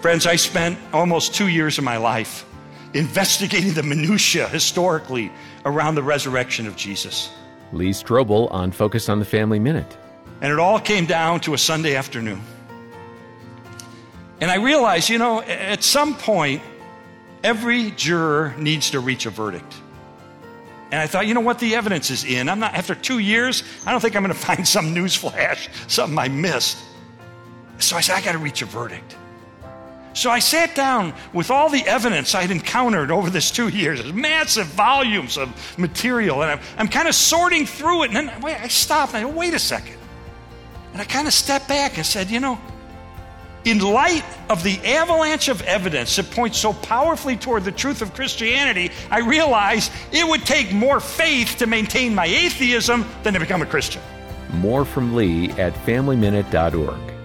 Friends, I spent almost two years of my life investigating the minutiae historically around the resurrection of Jesus. Lee Strobel on Focus on the Family Minute. And it all came down to a Sunday afternoon. And I realized, you know, at some point, every juror needs to reach a verdict. And I thought, you know what? The evidence is in. I'm not, after two years, I don't think I'm going to find some news flash, something I missed. So I said, I got to reach a verdict. So I sat down with all the evidence I'd encountered over this two years, massive volumes of material, and I'm, I'm kind of sorting through it. And then wait, I stopped and I go, wait a second. And I kind of stepped back and said, you know, in light of the avalanche of evidence that points so powerfully toward the truth of Christianity, I realized it would take more faith to maintain my atheism than to become a Christian. More from Lee at FamilyMinute.org.